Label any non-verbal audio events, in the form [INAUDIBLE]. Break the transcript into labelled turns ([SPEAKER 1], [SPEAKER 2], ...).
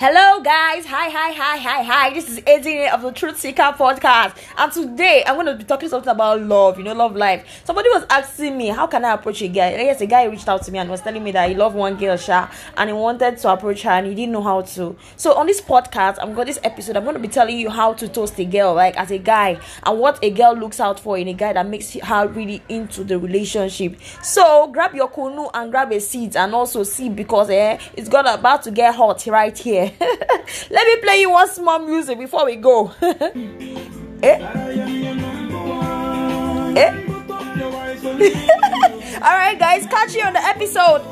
[SPEAKER 1] Hello, guys. Hi, hi, hi, hi, hi. This is Eddie of the Truth Seeker podcast. And today I'm going to be talking something about love, you know, love life. Somebody was asking me, How can I approach a guy? Yes, a guy reached out to me and was telling me that he loved one girl, Sha, and he wanted to approach her and he didn't know how to. So, on this podcast, I'm going this episode, I'm going to be telling you how to toast a girl, like as a guy, and what a girl looks out for in a guy that makes her really into the relationship. So, grab your kunu and grab a seat and also see because eh, it's got about to get hot right here. [LAUGHS] Let me play you one small music before we go. [LAUGHS] eh? eh? [LAUGHS] All right, guys, catch you on the episode.